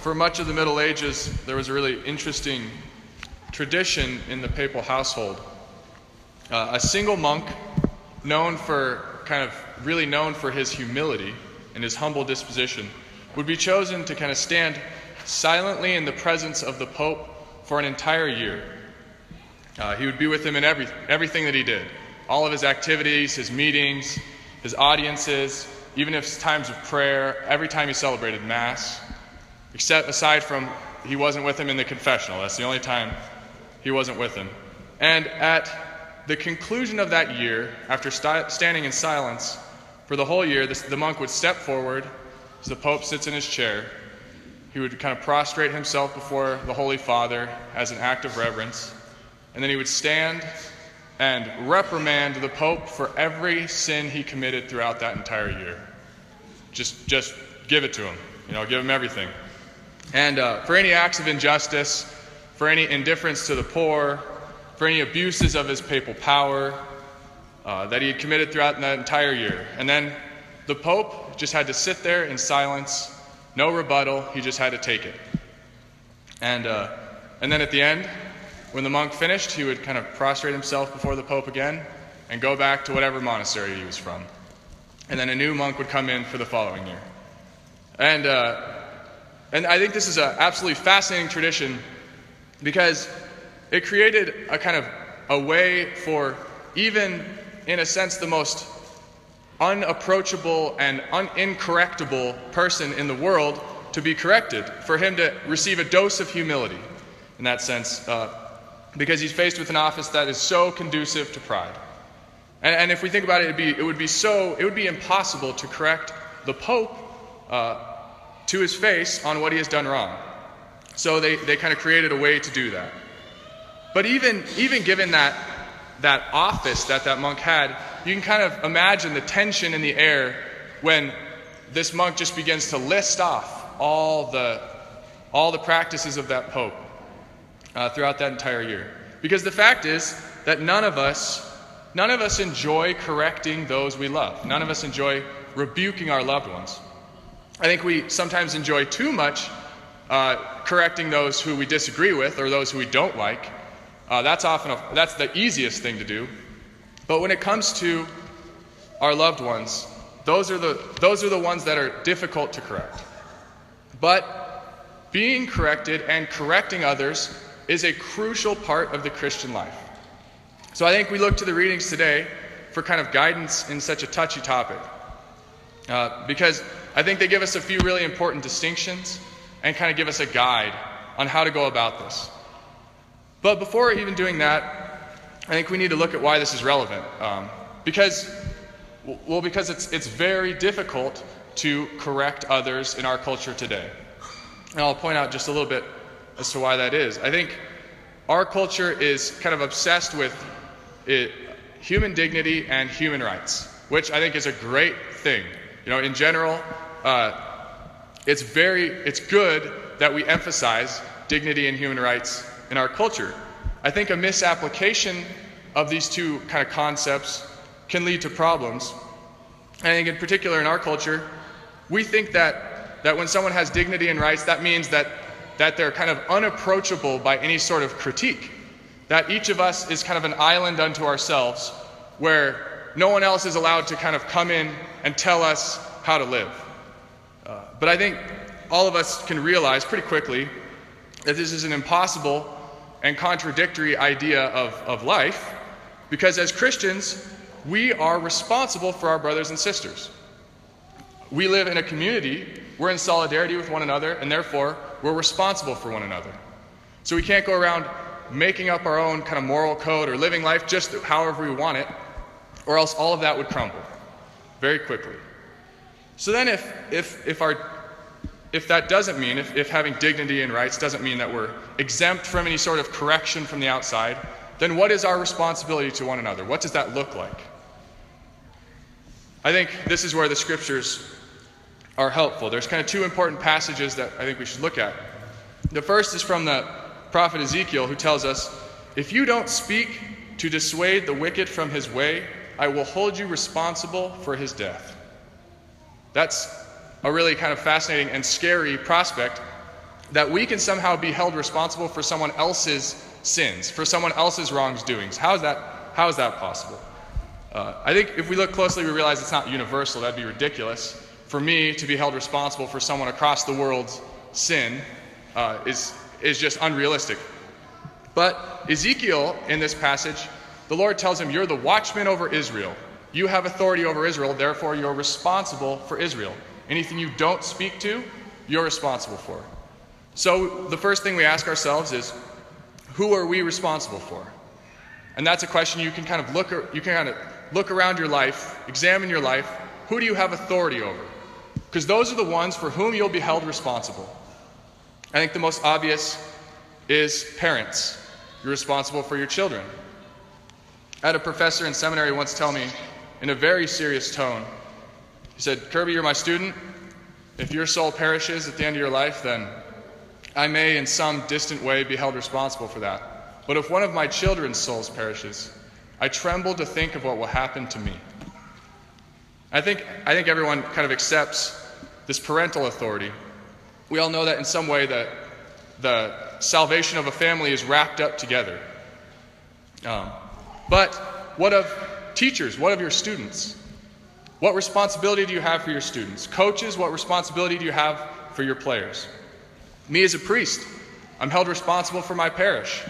for much of the Middle Ages, there was a really interesting tradition in the papal household. Uh, a single monk, known for kind of really known for his humility and his humble disposition, would be chosen to kind of stand silently in the presence of the Pope for an entire year. Uh, he would be with him in every, everything that he did all of his activities, his meetings, his audiences, even if times of prayer, every time he celebrated Mass, except aside from he wasn't with him in the confessional. That's the only time he wasn't with him. And at the conclusion of that year, after st- standing in silence for the whole year, this, the monk would step forward as the Pope sits in his chair. He would kind of prostrate himself before the Holy Father as an act of reverence. And then he would stand and reprimand the Pope for every sin he committed throughout that entire year. Just, just give it to him. You know, give him everything. And uh, for any acts of injustice, for any indifference to the poor, for any abuses of his papal power uh, that he had committed throughout that entire year. And then the Pope just had to sit there in silence, no rebuttal, he just had to take it. And, uh, and then at the end, when the monk finished, he would kind of prostrate himself before the Pope again and go back to whatever monastery he was from. And then a new monk would come in for the following year. And, uh, and I think this is an absolutely fascinating tradition because it created a kind of a way for even, in a sense, the most unapproachable and un- incorrectable person in the world to be corrected, for him to receive a dose of humility in that sense. Uh, because he's faced with an office that is so conducive to pride. And, and if we think about it, be, it would be so, it would be impossible to correct the Pope uh, to his face on what he has done wrong. So they, they kind of created a way to do that. But even, even given that, that office that that monk had, you can kind of imagine the tension in the air when this monk just begins to list off all the, all the practices of that Pope uh, throughout that entire year. Because the fact is that none of us, none of us enjoy correcting those we love. None of us enjoy rebuking our loved ones. I think we sometimes enjoy too much uh, correcting those who we disagree with or those who we don't like. Uh, that's often a, that's the easiest thing to do. But when it comes to our loved ones, those are the those are the ones that are difficult to correct. But being corrected and correcting others is a crucial part of the Christian life. So I think we look to the readings today for kind of guidance in such a touchy topic. Uh, because I think they give us a few really important distinctions and kind of give us a guide on how to go about this. But before even doing that, I think we need to look at why this is relevant. Um, because, well, because it's, it's very difficult to correct others in our culture today. And I'll point out just a little bit as to why that is. I think our culture is kind of obsessed with it, human dignity and human rights, which I think is a great thing. You know, in general, uh, it's very, it's good that we emphasize dignity and human rights in our culture. I think a misapplication of these two kind of concepts can lead to problems. I think, in particular, in our culture, we think that, that when someone has dignity and rights, that means that that they're kind of unapproachable by any sort of critique. That each of us is kind of an island unto ourselves where no one else is allowed to kind of come in and tell us how to live. Uh, but I think all of us can realize pretty quickly that this is an impossible and contradictory idea of, of life because as Christians, we are responsible for our brothers and sisters. We live in a community, we're in solidarity with one another, and therefore we're responsible for one another. So we can't go around making up our own kind of moral code or living life just however we want it, or else all of that would crumble very quickly. So then, if, if, if, our, if that doesn't mean, if, if having dignity and rights doesn't mean that we're exempt from any sort of correction from the outside, then what is our responsibility to one another? What does that look like? I think this is where the scriptures are helpful. There's kind of two important passages that I think we should look at. The first is from the prophet Ezekiel, who tells us, If you don't speak to dissuade the wicked from his way, I will hold you responsible for his death. That's a really kind of fascinating and scary prospect that we can somehow be held responsible for someone else's sins, for someone else's wrongdoings. How is that, how is that possible? Uh, I think if we look closely, we realize it's not universal. That'd be ridiculous. For me to be held responsible for someone across the world's sin uh, is, is just unrealistic. But Ezekiel, in this passage, the Lord tells him, You're the watchman over Israel. You have authority over Israel, therefore, you're responsible for Israel. Anything you don't speak to, you're responsible for. So, the first thing we ask ourselves is, Who are we responsible for? And that's a question you can kind of look, you can kind of look around your life, examine your life. Who do you have authority over? Because those are the ones for whom you'll be held responsible. I think the most obvious is parents. You're responsible for your children. Had a professor in seminary once tell me, in a very serious tone, he said, Kirby, you're my student. If your soul perishes at the end of your life, then I may, in some distant way, be held responsible for that. But if one of my children's souls perishes, I tremble to think of what will happen to me. I think, I think everyone kind of accepts this parental authority. We all know that in some way that the salvation of a family is wrapped up together. Um, but what of teachers? What of your students? What responsibility do you have for your students? Coaches, what responsibility do you have for your players? Me as a priest, I'm held responsible for my parish.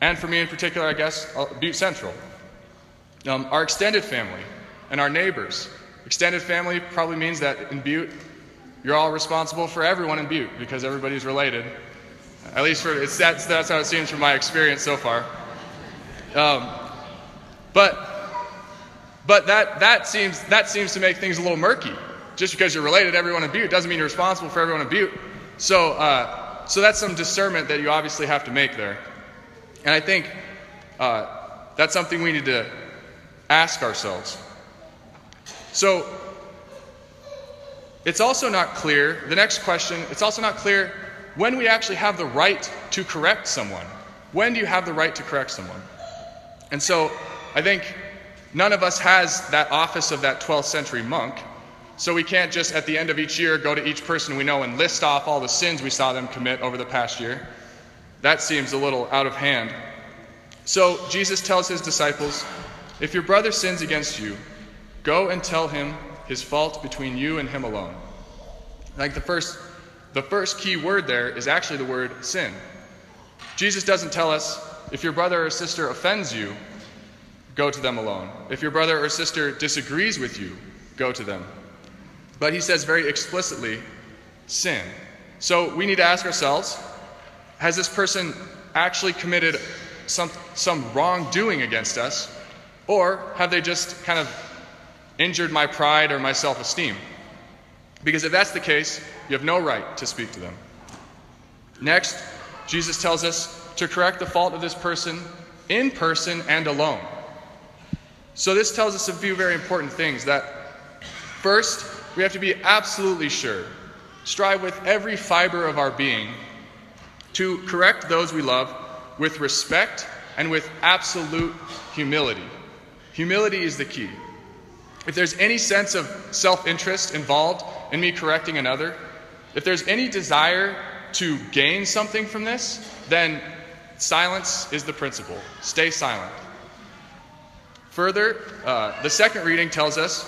And for me in particular, I guess, uh, Butte Central. Um, our extended family and our neighbors. Extended family probably means that in Butte, you're all responsible for everyone in Butte because everybody's related. At least for, it's, that's, that's how it seems from my experience so far. Um, but but that, that, seems, that seems to make things a little murky. Just because you're related to everyone in Butte doesn't mean you're responsible for everyone in Butte. So, uh, so that's some discernment that you obviously have to make there. And I think uh, that's something we need to ask ourselves. So, it's also not clear, the next question, it's also not clear when we actually have the right to correct someone. When do you have the right to correct someone? And so I think none of us has that office of that 12th century monk. So we can't just at the end of each year go to each person we know and list off all the sins we saw them commit over the past year. That seems a little out of hand. So Jesus tells his disciples if your brother sins against you, go and tell him his fault between you and him alone. Like the first, the first key word there is actually the word sin. Jesus doesn't tell us if your brother or sister offends you, go to them alone. If your brother or sister disagrees with you, go to them. But he says very explicitly, sin. So we need to ask ourselves has this person actually committed some, some wrongdoing against us? Or have they just kind of injured my pride or my self esteem? Because if that's the case, you have no right to speak to them. Next, Jesus tells us to correct the fault of this person in person and alone. So, this tells us a few very important things that first, we have to be absolutely sure, strive with every fiber of our being to correct those we love with respect and with absolute humility. Humility is the key. If there's any sense of self interest involved in me correcting another, if there's any desire to gain something from this, then silence is the principle. Stay silent. Further, uh, the second reading tells us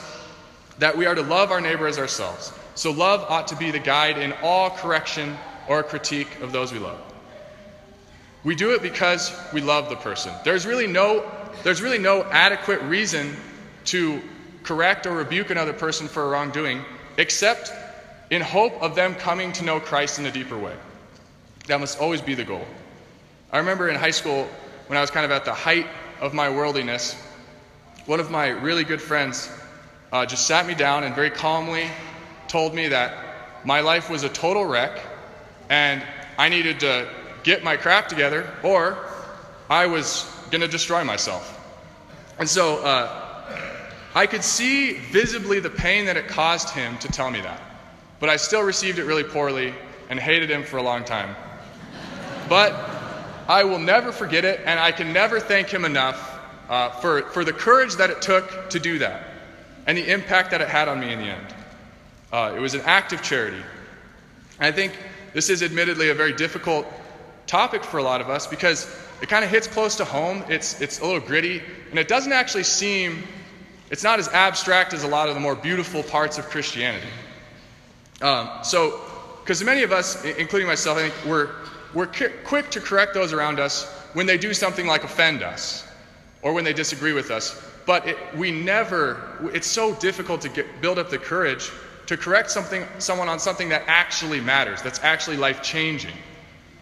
that we are to love our neighbor as ourselves. So, love ought to be the guide in all correction or critique of those we love. We do it because we love the person. There's really no, there's really no adequate reason to correct or rebuke another person for a wrongdoing except in hope of them coming to know Christ in a deeper way. That must always be the goal. I remember in high school when I was kind of at the height of my worldliness, one of my really good friends uh, just sat me down and very calmly told me that my life was a total wreck and I needed to get my crap together or I was going to destroy myself. And so uh, I could see visibly the pain that it caused him to tell me that. But I still received it really poorly and hated him for a long time. But I will never forget it, and I can never thank him enough uh, for, for the courage that it took to do that and the impact that it had on me in the end. Uh, it was an act of charity. And I think this is admittedly a very difficult topic for a lot of us because it kind of hits close to home. It's, it's a little gritty, and it doesn't actually seem, it's not as abstract as a lot of the more beautiful parts of Christianity. Um, so, because many of us, including myself, I think we're, we're quick to correct those around us when they do something like offend us or when they disagree with us. But it, we never, it's so difficult to get, build up the courage to correct something, someone on something that actually matters, that's actually life changing.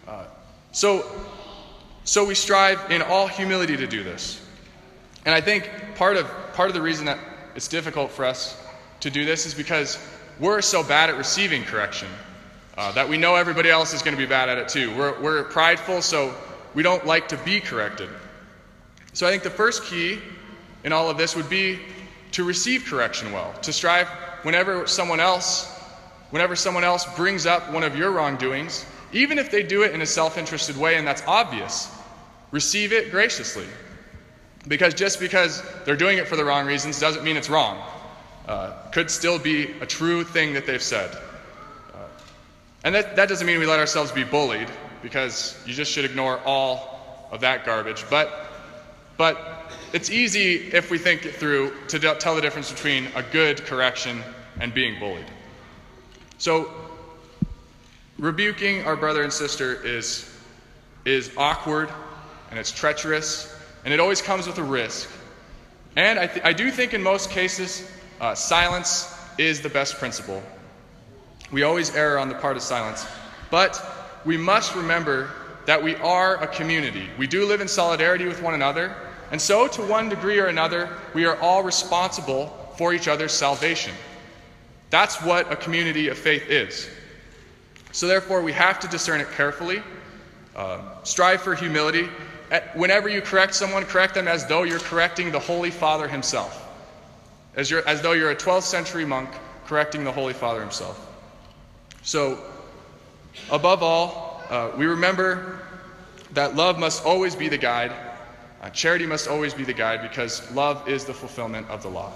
Uh, so, so we strive in all humility to do this. And I think part of, part of the reason that it's difficult for us to do this is because we're so bad at receiving correction uh, that we know everybody else is going to be bad at it too. We're, we're prideful, so we don't like to be corrected. So I think the first key in all of this would be to receive correction well, to strive whenever someone else whenever someone else brings up one of your wrongdoings, even if they do it in a self-interested way and that's obvious, receive it graciously. Because just because they're doing it for the wrong reasons doesn't mean it's wrong. Uh, could still be a true thing that they've said. Uh, and that, that doesn't mean we let ourselves be bullied, because you just should ignore all of that garbage. But, but it's easy if we think it through to tell the difference between a good correction and being bullied. So, rebuking our brother and sister is, is awkward and it's treacherous, and it always comes with a risk. And I, th- I do think in most cases, uh, silence is the best principle. We always err on the part of silence. But we must remember that we are a community. We do live in solidarity with one another, and so, to one degree or another, we are all responsible for each other's salvation. That's what a community of faith is. So, therefore, we have to discern it carefully, uh, strive for humility. Whenever you correct someone, correct them as though you're correcting the Holy Father himself, as, as though you're a 12th century monk correcting the Holy Father himself. So, Above all, uh, we remember that love must always be the guide. Uh, charity must always be the guide because love is the fulfillment of the law.